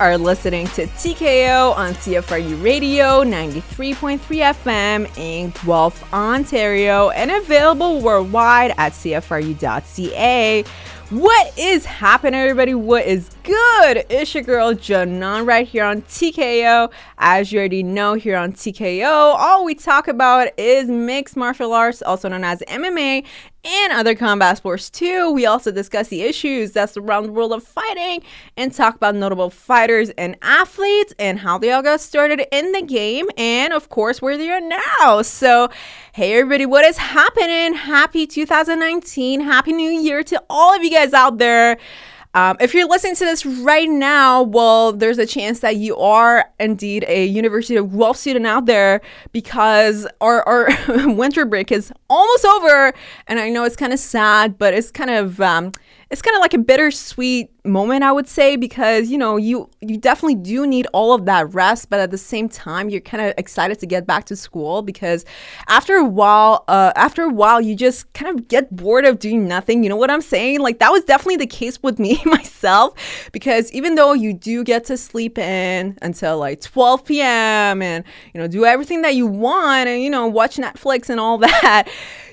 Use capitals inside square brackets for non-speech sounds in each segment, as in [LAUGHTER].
are listening to TKO on CFRU Radio 93.3 FM in Guelph, Ontario, and available worldwide at CFRU.ca. What is happening, everybody? What is good? It's your girl Janan right here on TKO. As you already know, here on TKO, all we talk about is mixed martial arts, also known as MMA, and other combat sports too. We also discuss the issues that surround the world of fighting and talk about notable fighters and athletes and how they all got started in the game and of course where they are now. So, hey everybody, what is happening? Happy 2019. Happy New Year to all of you guys out there. Um, if you're listening to this right now, well, there's a chance that you are indeed a University of Guelph student out there because our, our [LAUGHS] winter break is almost over. And I know it's kind of sad, but it's kind of. Um, it's kind of like a bittersweet moment i would say because you know you you definitely do need all of that rest but at the same time you're kind of excited to get back to school because after a while uh, after a while you just kind of get bored of doing nothing. You know what i'm saying? Like that was definitely the case with me [LAUGHS] myself because even though you do get to sleep in until like 12 p.m and you know do everything that you want and you know watch netflix and all [LAUGHS] that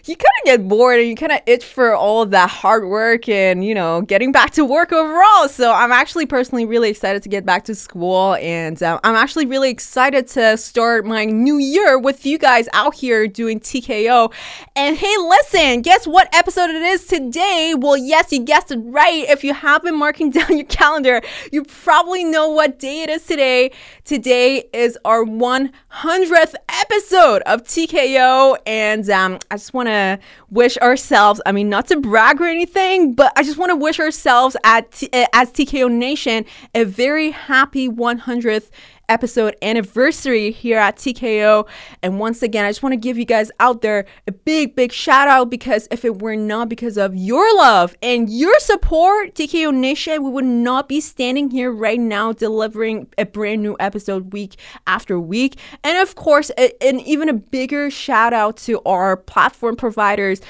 you kind of get bored and you kind of itch for all of that hard work and, you know, getting back to work overall. So I'm actually personally really excited to get back to school. And um, I'm actually really excited to start my new year with you guys out here doing TKO. And hey, listen, guess what episode it is today? Well, yes, you guessed it right. If you have been marking [LAUGHS] down your calendar, you probably know what day it is today. Today is our 100th episode of TKO. And um, I just want to wish ourselves, I mean, not to brag or anything, but I just want to wish ourselves at eh, as TKO Nation a very happy 100th episode anniversary here at TKO. And once again, I just want to give you guys out there a big, big shout out because if it were not because of your love and your support, TKO Nation, we would not be standing here right now delivering a brand new episode week after week. And of course, a, an even a bigger shout out to our platform providers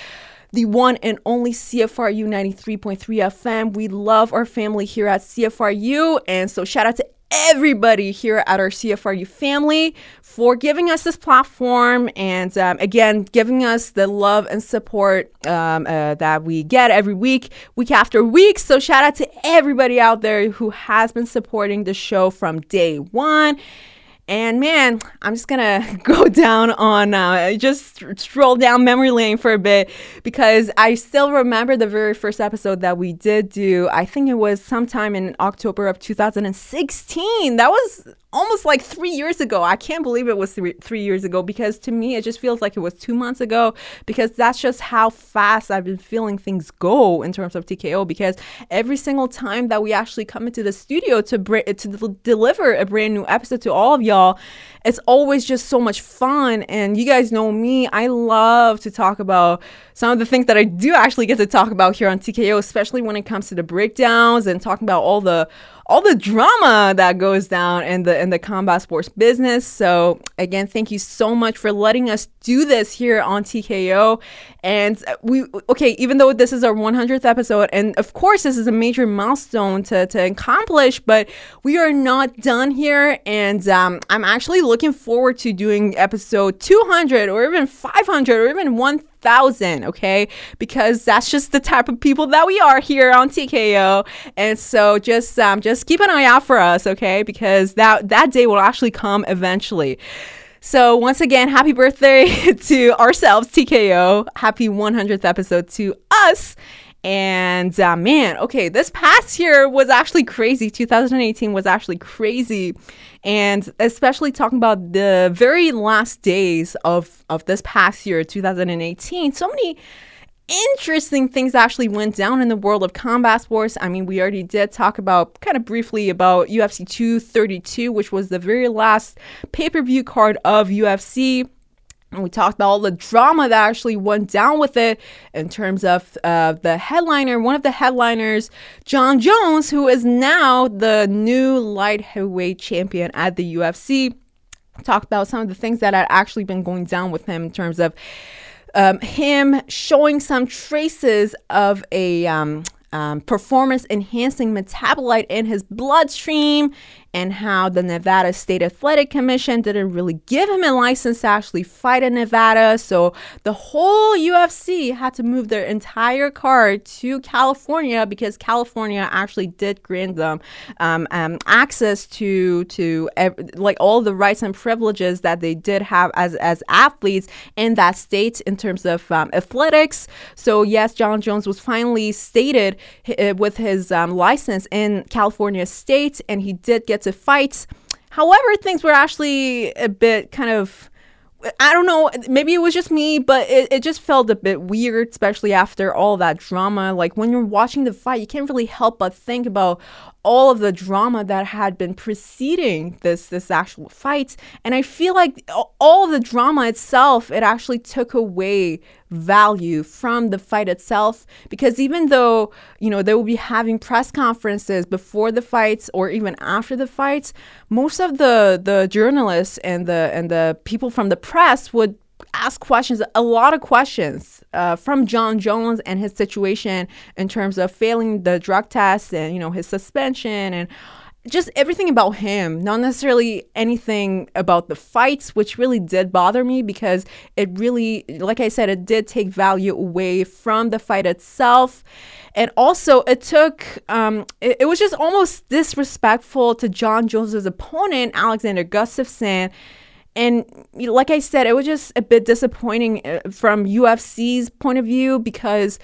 the one and only CFRU 93.3 FM. We love our family here at CFRU. And so shout out to everybody here at our CFRU family for giving us this platform and um, again giving us the love and support um, uh, that we get every week, week after week. So, shout out to everybody out there who has been supporting the show from day one. And man, I'm just gonna [LAUGHS] go down on uh, just stroll down memory lane for a bit because I still remember the very first episode that we did do. I think it was sometime in October of 2016. That was almost like three years ago. I can't believe it was three, three years ago because to me, it just feels like it was two months ago because that's just how fast I've been feeling things go in terms of TKO. Because every single time that we actually come into the studio to, br- to deliver a brand new episode to all of y'all, it's always just so much fun. And you guys know me, I love to talk about some of the things that I do actually get to talk about here on TKO, especially when it comes to the breakdowns and talking about all the all the drama that goes down in the in the combat sports business. So again, thank you so much for letting us do this here on TKO. And we okay, even though this is our 100th episode, and of course this is a major milestone to to accomplish, but we are not done here. And um, I'm actually looking forward to doing episode 200 or even 500 or even 1,000 thousand, okay? Because that's just the type of people that we are here on TKO. And so just um, just keep an eye out for us, okay? Because that that day will actually come eventually. So once again, happy birthday [LAUGHS] to ourselves, TKO. Happy 100th episode to us. And uh, man, okay, this past year was actually crazy. 2018 was actually crazy. And especially talking about the very last days of, of this past year, 2018, so many interesting things actually went down in the world of combat sports. I mean, we already did talk about kind of briefly about UFC 232, which was the very last pay per view card of UFC. And we talked about all the drama that actually went down with it in terms of uh, the headliner, one of the headliners, Jon Jones, who is now the new light heavyweight champion at the UFC. Talked about some of the things that had actually been going down with him in terms of um, him showing some traces of a um, um, performance enhancing metabolite in his bloodstream and how the Nevada State Athletic Commission didn't really give him a license to actually fight in Nevada. So the whole UFC had to move their entire card to California because California actually did grant them um, um, access to to ev- like all the rights and privileges that they did have as as athletes in that state in terms of um, athletics. So yes, Jon Jones was finally stated uh, with his um, license in California state, and he did get to fight. However, things were actually a bit kind of I don't know, maybe it was just me, but it, it just felt a bit weird, especially after all that drama. Like when you're watching the fight, you can't really help but think about all of the drama that had been preceding this this actual fight. And i feel like all the drama itself it actually took away value from the fight itself. Because even though you know they will be having press conferences before the fights or even after the fights most of the the journalists and the and the people from the press would ask questions, a lot of questions uh, from Jon Jones and his situation in terms of failing the drug test and you know his suspension and just everything about him, not necessarily anything about the fights, which really did bother me because it really, like I said, it did take value away from the fight itself. And also, it took, um, it, it was just almost disrespectful to Jon Jones's opponent, Alexander Gustafsson and like I said, it was just a bit disappointing uh, from UFC's point of view because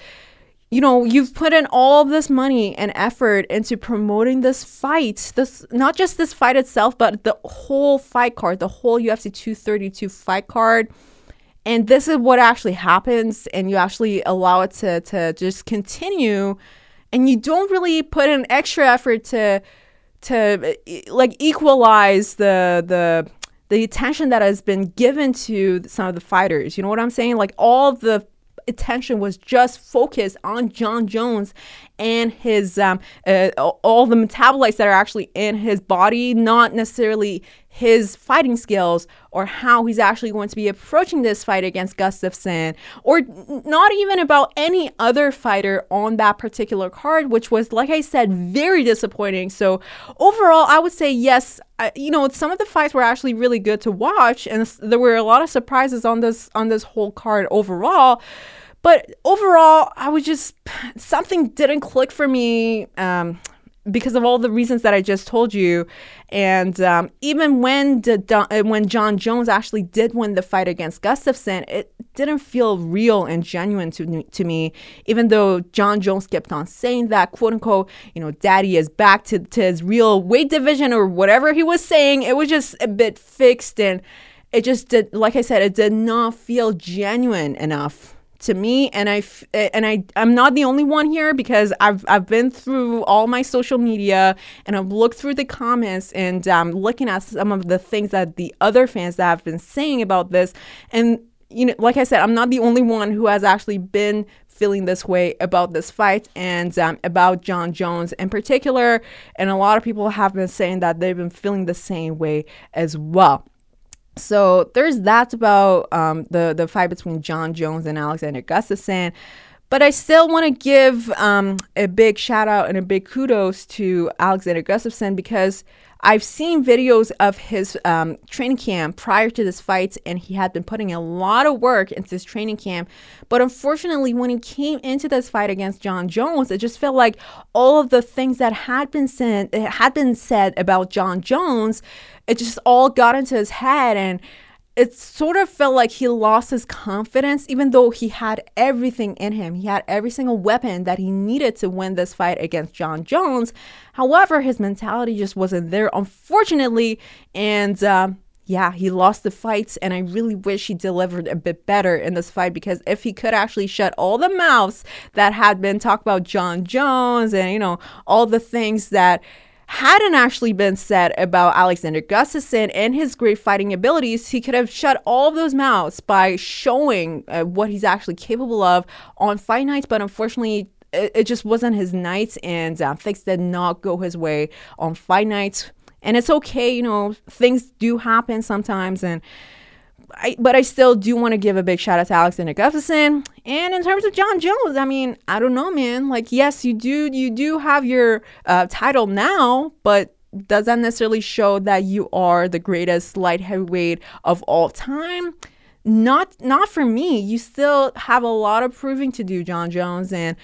you know, you've put in all of this money and effort into promoting this fight. This not just this fight itself, but the whole fight card, the whole UFC 232 fight card. And this is what actually happens and you actually allow it to to just continue and you don't really put in extra effort to to like equalize the the the attention that has been given to some of the fighters. You know what I'm saying? Like all the attention was just focused on Jon Jones and his um, uh, all the metabolites that are actually in his body, not necessarily his fighting skills or how he's actually going to be approaching this fight against Gustafsson, or not even about any other fighter on that particular card, which was, like I said, very disappointing. So, overall, I would say yes. I, you know, some of the fights were actually really good to watch, and there were a lot of surprises on this on this whole card overall. But overall, I was just something didn't click for me. Um, because of all the reasons that I just told you. And um, even when uh, when Jon Jones actually did win the fight against Gustafsson, it didn't feel real and genuine to, to me, even though Jon Jones kept on saying that, quote unquote, you know, daddy is back to, to his real weight division or whatever he was saying. It was just a bit fixed and it just did, like I said, it did not feel genuine enough to me and I and I I'm not the only one here because I've I've been through all my social media and I've looked through the comments and um, looking at some of the things that the other fans that have been saying about this. And you know like I said I'm not the only one who has actually been feeling this way about this fight and um, about Jon Jones in particular. And a lot of people have been saying that they've been feeling the same way as well so there's that about um, the the fight between Jon Jones and Alexander Gustafsson. But I still want to give um, a big shout out and a big kudos to Alexander Gustafsson because I've seen videos of his um, training camp prior to this fight, and he had been putting a lot of work into this training camp. But unfortunately, when he came into this fight against Jon Jones, it just felt like all of the things that had been said had been said about Jon Jones, it just all got into his head and it sort of felt like he lost his confidence, even though he had everything in him. He had every single weapon that he needed to win this fight against Jon Jones. However, his mentality just wasn't there, unfortunately. And um, yeah, he lost the fights, and I really wish he delivered a bit better in this fight because if he could actually shut all the mouths that had been talked about Jon Jones and, you know, all the things that hadn't actually been said about Alexander Gustafsson and his great fighting abilities, he could have shut all of those mouths by showing uh, what he's actually capable of on fight nights. But unfortunately, it, it just wasn't his night, and uh, things did not go his way on fight nights. And it's okay, you know, things do happen sometimes, and I, but I still do want to give a big shout out to Alexander Gustafsson. And in terms of Jon Jones, I mean, I don't know, man. Like, yes, you do, you do have your uh, title now, but does that necessarily show that you are the greatest light heavyweight of all time? Not not for me. You still have a lot of proving to do, Jon Jones, and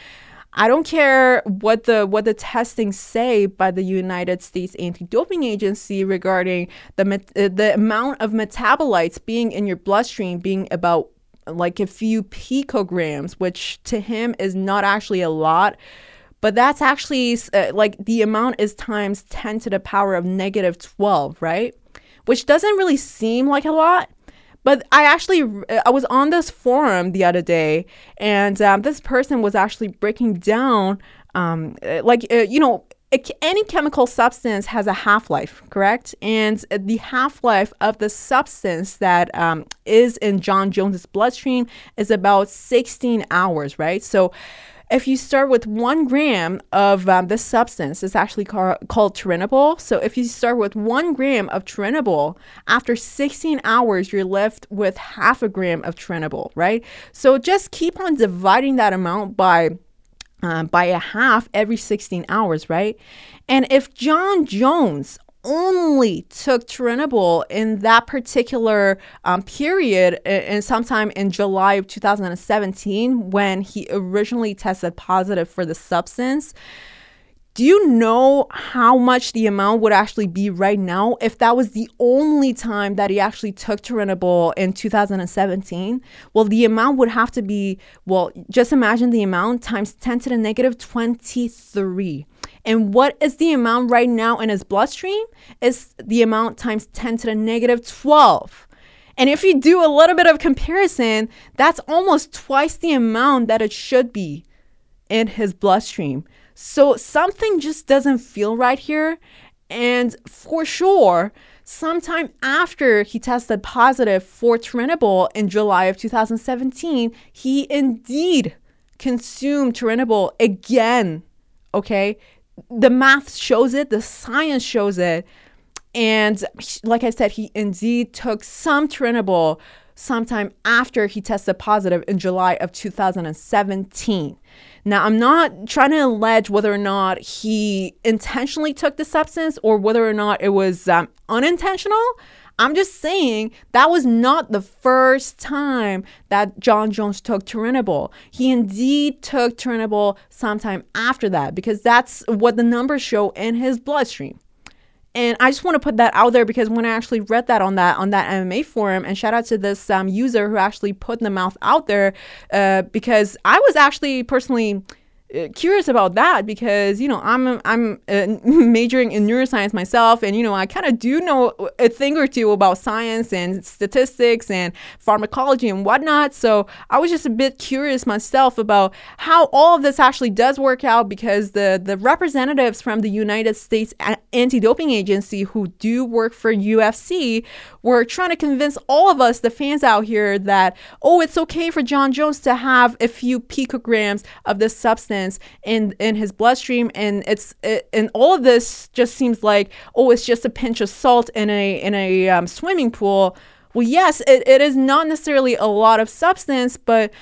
I don't care what the what the testing say by the United States Anti-Doping Agency regarding the uh, the amount of metabolites being in your bloodstream being about like a few picograms, which to him is not actually a lot but that's actually uh, like the amount is times 10 to the power of negative 12, right? Which doesn't really seem like a lot. But I actually uh, I was on this forum the other day, and um, this person was actually breaking down, um, uh, like uh, you know, any chemical substance has a half life, correct? And the half life of the substance that um, is in Jon Jones's bloodstream is about 16 hours, right? So if you start with one gram of um, this substance, it's actually ca- called turinabol. So if you start with one gram of turinabol, after 16 hours, you're left with half a gram of turinabol, right? So just keep on dividing that amount by uh, by a half every 16 hours, right? And if Jon Jones only took Turinabol in that particular um, period, and sometime in July of 2017, when he originally tested positive for the substance. Do you know how much the amount would actually be right now if that was the only time that he actually took Turinabol in 2017? Well, the amount would have to be, well, just imagine the amount times 10 to the negative 23. And what is the amount right now in his bloodstream? Is the amount times 10 to the negative 12. And if you do a little bit of comparison, that's almost twice the amount that it should be in his bloodstream. So something just doesn't feel right here. And for sure, sometime after he tested positive for Turinabol in July of 2017, he indeed consumed Turinabol again. Okay, the math shows it, the science shows it. And like I said, he indeed took some Turinabol sometime after he tested positive in July of 2017. Now, I'm not trying to allege whether or not he intentionally took the substance or whether or not it was um, unintentional. I'm just saying that was not the first time that Jon Jones took Turinabol. He indeed took Turinabol sometime after that because that's what the numbers show in his bloodstream. And I just want to put that out there because when I actually read that on that on that MMA forum, and shout out to this um, user who actually put the mouth out there, uh, because I was actually personally curious about that because you know I'm I'm uh, [LAUGHS] majoring in neuroscience myself and you know I kind of do know a thing or two about science and statistics and pharmacology and whatnot. So I was just a bit curious myself about how all of this actually does work out because the the representatives from the United States Anti-Doping Agency who do work for UFC were trying to convince all of us the fans out here that oh it's okay for Jon Jones to have a few picograms of this substance in in his bloodstream and it's it, and all of this just seems like oh it's just a pinch of salt in a in a um, swimming pool. Well yes it, it is not necessarily a lot of substance but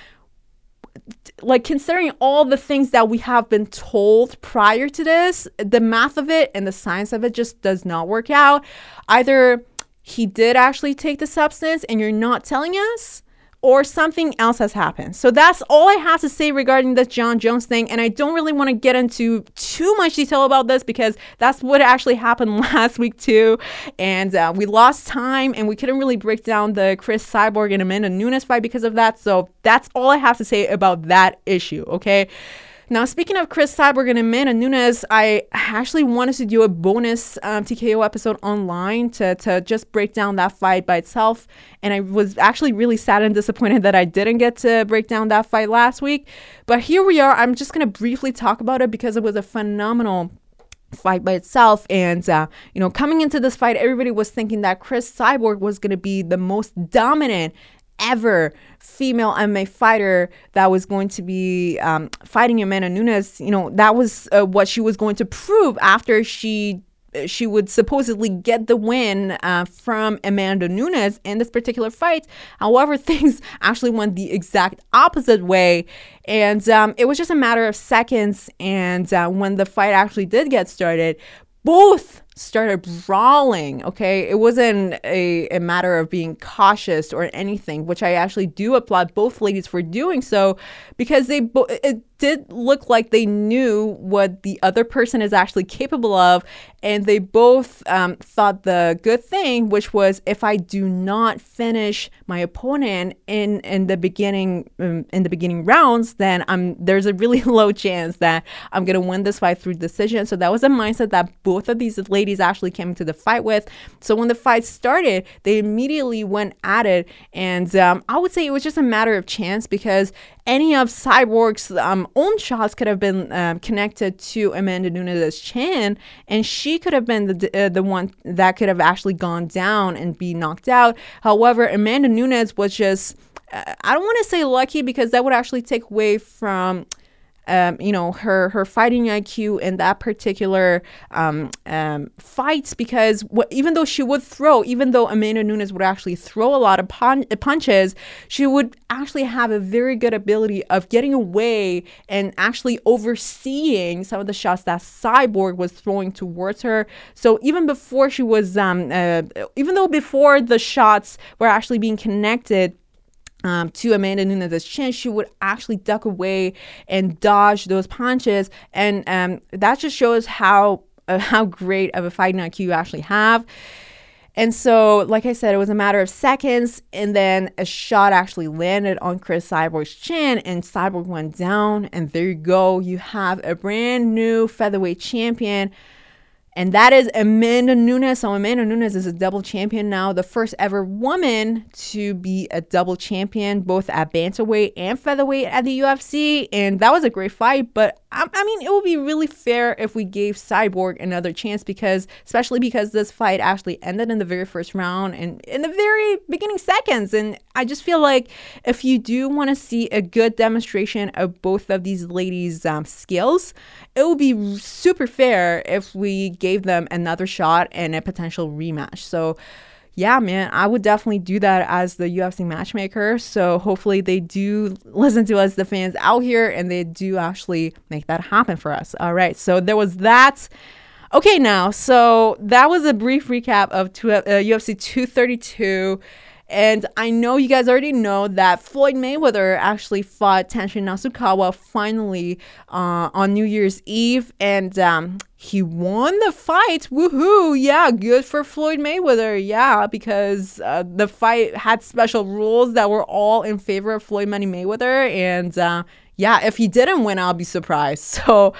like considering all the things that we have been told prior to this the math of it and the science of it just does not work out. Either he did actually take the substance and you're not telling us or something else has happened. So that's all I have to say regarding this Jon Jones thing. And I don't really want to get into too much detail about this because that's what actually happened [LAUGHS] last week, too. And uh, we lost time and we couldn't really break down the Chris Cyborg and Amanda Nunes fight because of that. So that's all I have to say about that issue, okay? Now, speaking of Chris Cyborg and Amanda Nunes, I actually wanted to do a bonus um, TKO episode online to, to just break down that fight by itself. And I was actually really sad and disappointed that I didn't get to break down that fight last week. But here we are. I'm just going to briefly talk about it because it was a phenomenal fight by itself. And, uh, you know, coming into this fight, everybody was thinking that chris Cyborg was going to be the most dominant ever female MMA fighter that was going to be um, fighting Amanda Nunes, you know, that was uh, what she was going to prove after she she would supposedly get the win uh, from Amanda Nunes in this particular fight. However, [LAUGHS] things actually went the exact opposite way. And um, it was just a matter of seconds. And uh, when the fight actually did get started, both started brawling. Okay, it wasn't a, a matter of being cautious or anything, which I actually do applaud both ladies for doing so because they bo- it did look like they knew what the other person is actually capable of, and they both um, thought the good thing, which was if I do not finish my opponent in in the beginning um, in the beginning rounds, then I'm there's a really [LAUGHS] low chance that I'm gonna win this fight through decision. So that was a mindset that both of these ladies actually came into the fight with. So when the fight started, they immediately went at it, and um, I would say it was just a matter of chance because any of Cyborg's um, own shots could have been um, connected to Amanda Nunes' chin, and she could have been the uh, the one that could have actually gone down and be knocked out. However, Amanda Nunes was just uh, I don't want to say lucky because that would actually take away from um, you know her her fighting IQ in that particular um, um, fights because even though she would throw, even though Amanda Nunes would actually throw a lot of pun- punches, she would actually have a very good ability of getting away and actually overseeing some of the shots that Cyborg was throwing towards her. So even before she was, um, uh, even though before the shots were actually being connected um, to Amanda Nunes' chin, she would actually duck away and dodge those punches, and um, that just shows how uh, [LAUGHS] how great of a fighting IQ you actually have. And so, like I said, it was a matter of seconds, and then a shot actually landed on Chris Cyborg's chin, and Cyborg went down. And there you go, you have a brand new featherweight champion and that is Amanda Nunes. So Amanda Nunes is a double champion now, the first ever woman to be a double champion, both at bantamweight and featherweight at the UFC. And that was a great fight. But I, I mean, it would be really fair if we gave Cyborg another chance because, especially because this fight actually ended in the very first round and in the very beginning seconds. And I just feel like if you do want to see a good demonstration of both of these ladies' um, skills, it would be super fair if we gave them another shot and a potential rematch. So, yeah, man, I would definitely do that as the UFC matchmaker. So hopefully they do listen to us, the fans out here, and they do actually make that happen for us. All right, so there was that. Okay, now, so that was a brief recap of two, uh, UFC 232. And I know you guys already know that Floyd Mayweather actually fought Tenshin Nasukawa finally uh, on New Year's Eve, and um, he won the fight. Woohoo! Yeah, good for Floyd Mayweather. Yeah, because uh, the fight had special rules that were all in favor of Floyd Money Mayweather, and uh, yeah, if he didn't win, I'll be surprised. [LAUGHS] So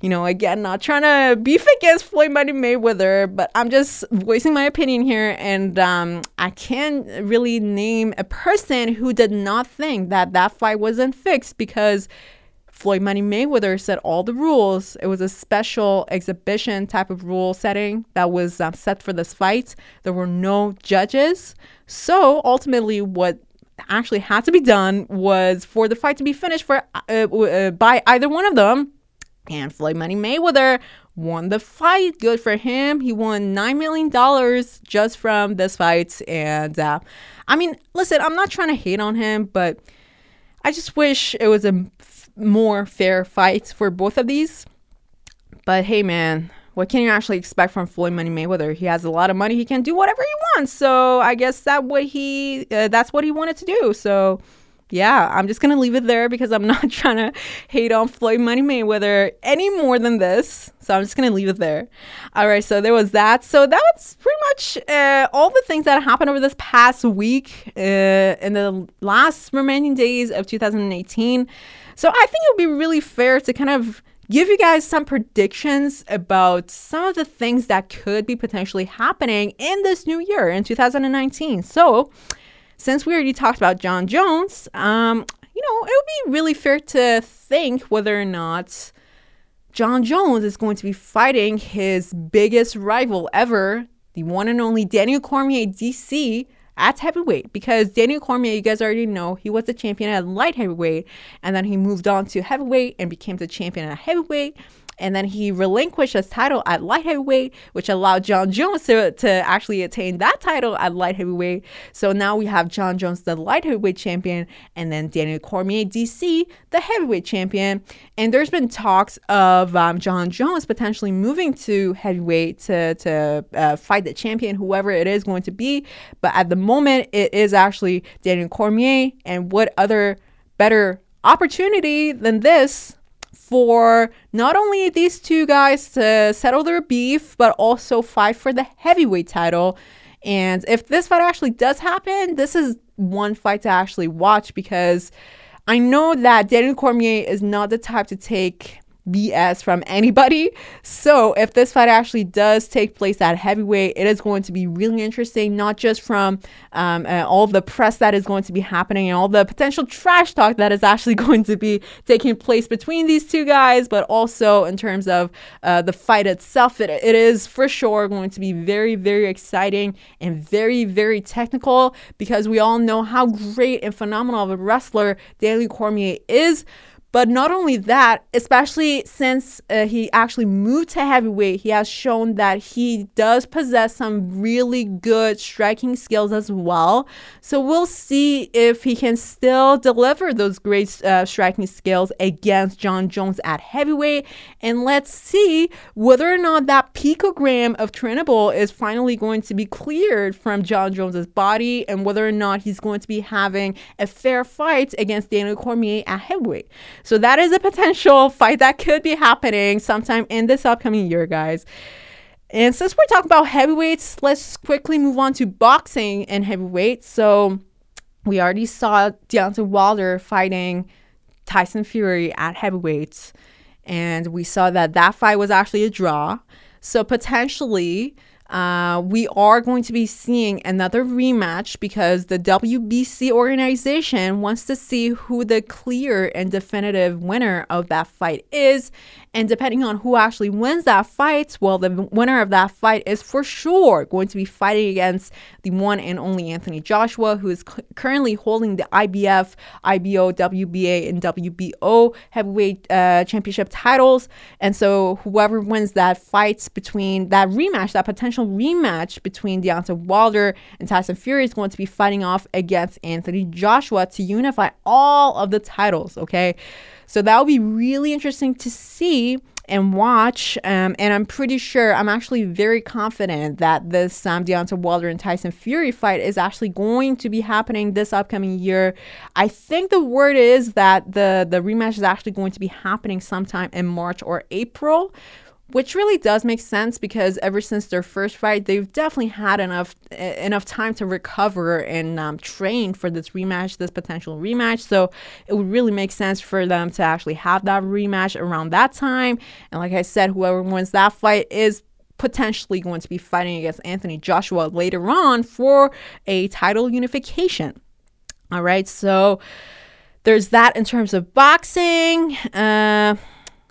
you know, again, not trying to beef against Floyd Money Mayweather, but I'm just voicing my opinion here. And um, I can't really name a person who did not think that that fight wasn't fixed because Floyd Money Mayweather set all the rules. It was a special exhibition type of rule setting that was um, set for this fight. There were no judges. So ultimately, what actually had to be done was for the fight to be finished for uh, uh, by either one of them and Floyd Money Mayweather won the fight. Good for him. He won $9 million just from this fight. And uh, I mean, listen, I'm not trying to hate on him, but I just wish it was a f- more fair fight for both of these. But hey, man, what can you actually expect from Floyd Money Mayweather? He has a lot of money. He can do whatever he wants. So I guess that what he uh, that's what he wanted to do. So yeah, I'm just gonna leave it there because I'm [LAUGHS] not trying to hate on Floyd Money Mayweather any more than this. So I'm just gonna leave it there. All right, so there was that. So that was pretty much uh, all the things that happened over this past week uh, in the last remaining days of 2018. So I think it would be really fair to kind of give you guys some predictions about some of the things that could be potentially happening in this new year in 2019. So since we already talked about Jon Jones, um, you know, it would be really fair to think whether or not Jon Jones is going to be fighting his biggest rival ever, the one and only Daniel Cormier DC at heavyweight because Daniel Cormier, you guys already know, he was the champion at light heavyweight and then he moved on to heavyweight and became the champion at heavyweight. And then he relinquished his title at light heavyweight, which allowed Jon Jones to, to actually attain that title at light heavyweight. So now we have Jon Jones, the light heavyweight champion, and then Daniel Cormier, DC, the heavyweight champion. And there's been talks of um, Jon Jones potentially moving to heavyweight to, to uh, fight the champion, whoever it is going to be. But at the moment, it is actually Daniel Cormier. And what other better opportunity than this for not only these two guys to settle their beef, but also fight for the heavyweight title. And if this fight actually does happen, this is one fight to actually watch because I know that Daniel Cormier is not the type to take BS from anybody. So, if this fight actually does take place at heavyweight, it is going to be really interesting, not just from um, uh, all the press that is going to be happening and all the potential trash talk that is actually [LAUGHS] going to be taking place between these two guys, but also in terms of uh, the fight itself. It, it is for sure going to be very, very exciting and very, very technical because we all know how great and phenomenal of a wrestler Daniel Cormier is. But not only that, especially since uh, he actually moved to heavyweight, he has shown that he does possess some really good striking skills as well. So we'll see if he can still deliver those great uh, striking skills against Jon Jones at heavyweight. And let's see whether or not that picogram of Turinabol is finally going to be cleared from Jon Jones's body and whether or not he's going to be having a fair fight against Daniel Cormier at heavyweight. So that is a potential fight that could be happening sometime in this upcoming year, guys. And since we're talking about heavyweights, let's quickly move on to boxing and heavyweights. So we already saw Deontay Wilder fighting Tyson Fury at heavyweights, and we saw that that fight was actually a draw. So potentially, uh, we are going to be seeing another rematch because the WBC organization wants to see who the clear and definitive winner of that fight is. And depending on who actually wins that fight, well, the winner of that fight is for sure going to be fighting against the one and only Anthony Joshua, who is currently holding the IBF, IBO, WBA, and WBO heavyweight uh, championship titles. And so whoever wins that fight between that rematch, that potential rematch between Deontay Wilder and Tyson Fury is going to be fighting off against Anthony Joshua to unify all of the titles, okay? So that will be really interesting to see and watch. Um, and I'm pretty sure, I'm actually very confident that this Sam Deontay Wilder and Tyson Fury fight is actually going to be happening this upcoming year. I think the word is that the the rematch is actually going to be happening sometime in March or April which really does make sense because ever since their first fight, they've definitely had enough enough time to recover and um, train for this rematch, this potential rematch. So it would really make sense for them to actually have that rematch around that time. And like I said, whoever wins that fight is potentially going to be fighting against Anthony Joshua later on for a title unification. All right, so there's that in terms of boxing. Uh,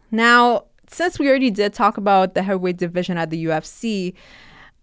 now since we already did talk about the heavyweight division at the UFC,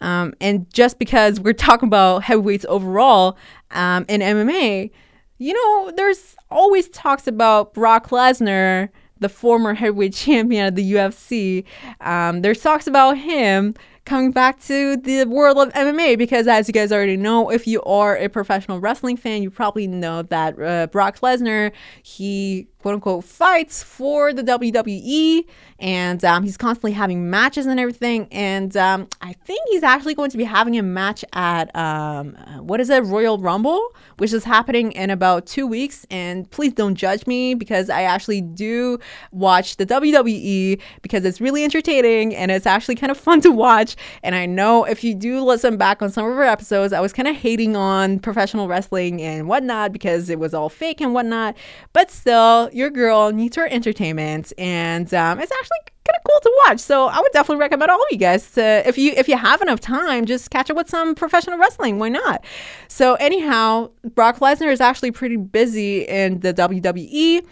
um, and just because we're talking about heavyweights overall um, in MMA, you know, there's always talks about Brock Lesnar, the former heavyweight [LAUGHS] champion of the UFC. Um, there's talks about him coming back to the world of MMA because, as you guys already know, if you are a professional wrestling fan, you probably know that uh, Brock Lesnar, he quote unquote fights for the WWE and um, he's constantly having matches and everything. And um, I think he's actually going to be having a match at um, what is it, Royal Rumble, which is happening in about two weeks. And please don't judge me because I actually do watch the WWE because it's really entertaining and it's actually kind of fun to watch. And I know if you do listen back on some of our episodes, I was kind of hating on professional wrestling and whatnot because it was all fake and whatnot. But still, your girl needs her entertainment, and um, it's actually kind of cool to watch. So I would definitely recommend all of you guys to, if you if you have enough time, just catch up with some professional wrestling. Why not? So anyhow, Brock Lesnar is actually pretty busy in the WWE.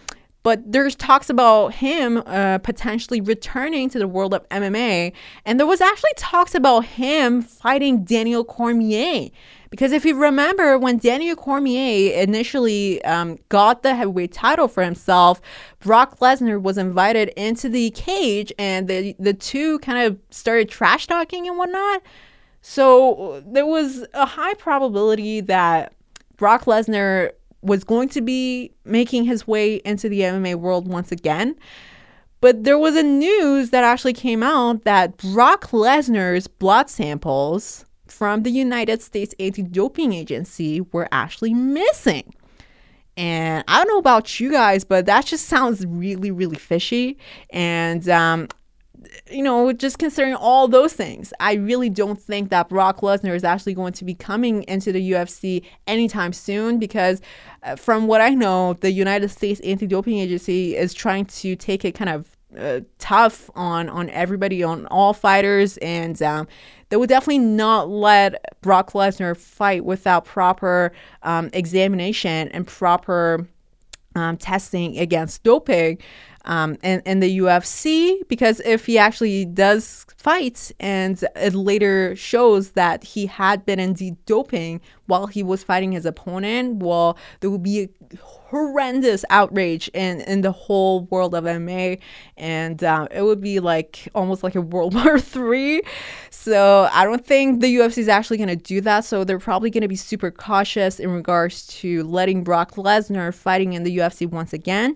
but there's talks about him uh, potentially returning to the world of MMA. And there was actually talks about him fighting Daniel Cormier. Because if you remember, when Daniel Cormier initially um, got the heavyweight title for himself, Brock Lesnar was invited into the cage and the, the two kind of started trash talking and whatnot. So there was a high probability that Brock Lesnar was going to be making his way into the MMA world once again. But there was a news that actually came out that Brock Lesnar's blood samples from the United States Anti Doping Agency were actually missing. And I don't know about you guys, but that just sounds really, really fishy. And, um, you know, just considering all those things, I really don't think that Brock Lesnar is actually going to be coming into the UFC anytime soon because, uh, from what I know, the United States Anti Doping Agency is trying to take it kind of uh, tough on on everybody on all fighters and um, they would definitely not let Brock Lesnar fight without proper um, examination and proper um, testing against doping um, in, in the UFC because if he actually does fight and it later shows that he had been indeed doping while he was fighting his opponent, well, there will be a horrendous outrage in, in the whole world of MMA, and um, it would be like almost like a World [LAUGHS] War Three. So I don't think the UFC is actually going to do that. So they're probably going to be super cautious in regards to letting Brock Lesnar fighting in the UFC once again.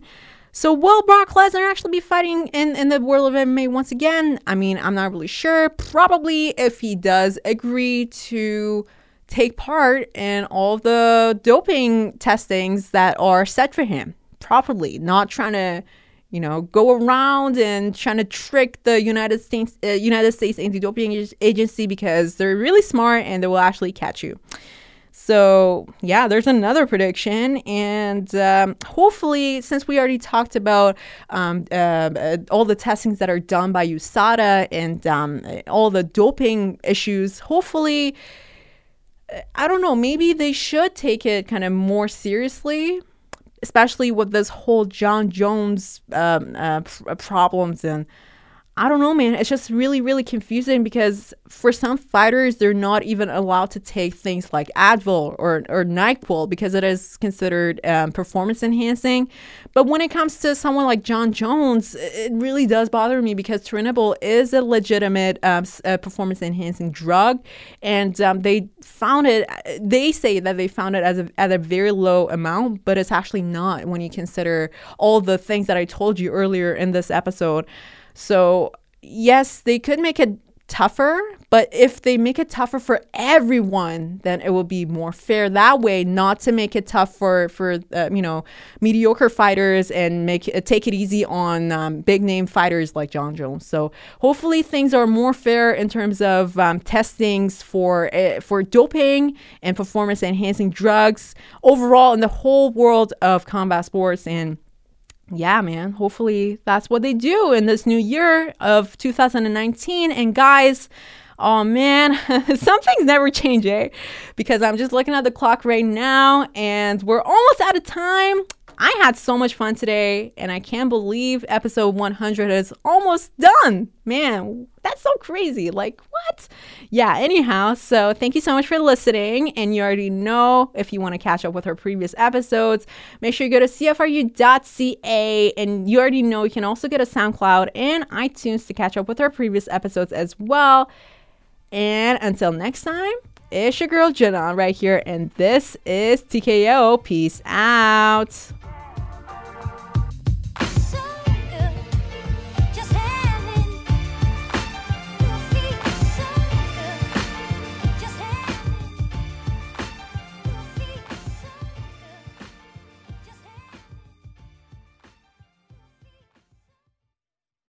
So will Brock Lesnar actually be fighting in, in the world of MMA once again? I mean, I'm not really sure. Probably if he does agree to take part in all the doping testings that are set for him properly, not trying to, you know, go around and trying to trick the United States uh, United States Anti-Doping Agency because they're really smart and they will actually catch you. So, yeah, there's another prediction. And um, hopefully, since we already talked about um, uh, all the testings that are done by USADA and um, all the doping issues, hopefully, I don't know, maybe they should take it kind of more seriously, especially with this whole Jon Jones um, uh, pr- problems and I don't know, man. It's just really, really confusing because for some fighters, they're not even allowed to take things like Advil or, or NyQuil because it is considered um, performance enhancing. But when it comes to someone like Jon Jones, it really does bother me because Turinabol is a legitimate um, uh, performance enhancing drug. And um, they found it, they say that they found it as a, at a very low amount, but it's actually not when you consider all the things that I told you earlier in this episode. So, yes, they could make it tougher, but if they make it tougher for everyone, then it will be more fair that way, not to make it tough for for uh, you know mediocre fighters and make it, take it easy on um, big name fighters like Jon Jones. So hopefully things are more fair in terms of um, testings for uh, for doping and performance enhancing drugs overall in the whole world of combat sports and yeah, man, hopefully that's what they do in this new year of 2019. And guys, oh man, [LAUGHS] some things never change, eh? Because I'm just looking at the clock right now and we're almost out of time. I had so much fun today, and I can't believe episode 100 is almost done. Man, that's so crazy. Like, what? Yeah, anyhow, so thank you so much for listening. And you already know if you want to catch up with our previous episodes, make sure you go to cfru.ca. And you already know you can also get a SoundCloud and iTunes to catch up with our previous episodes as well. And until next time, it's your girl Jenna right here, and this is TKO. Peace out.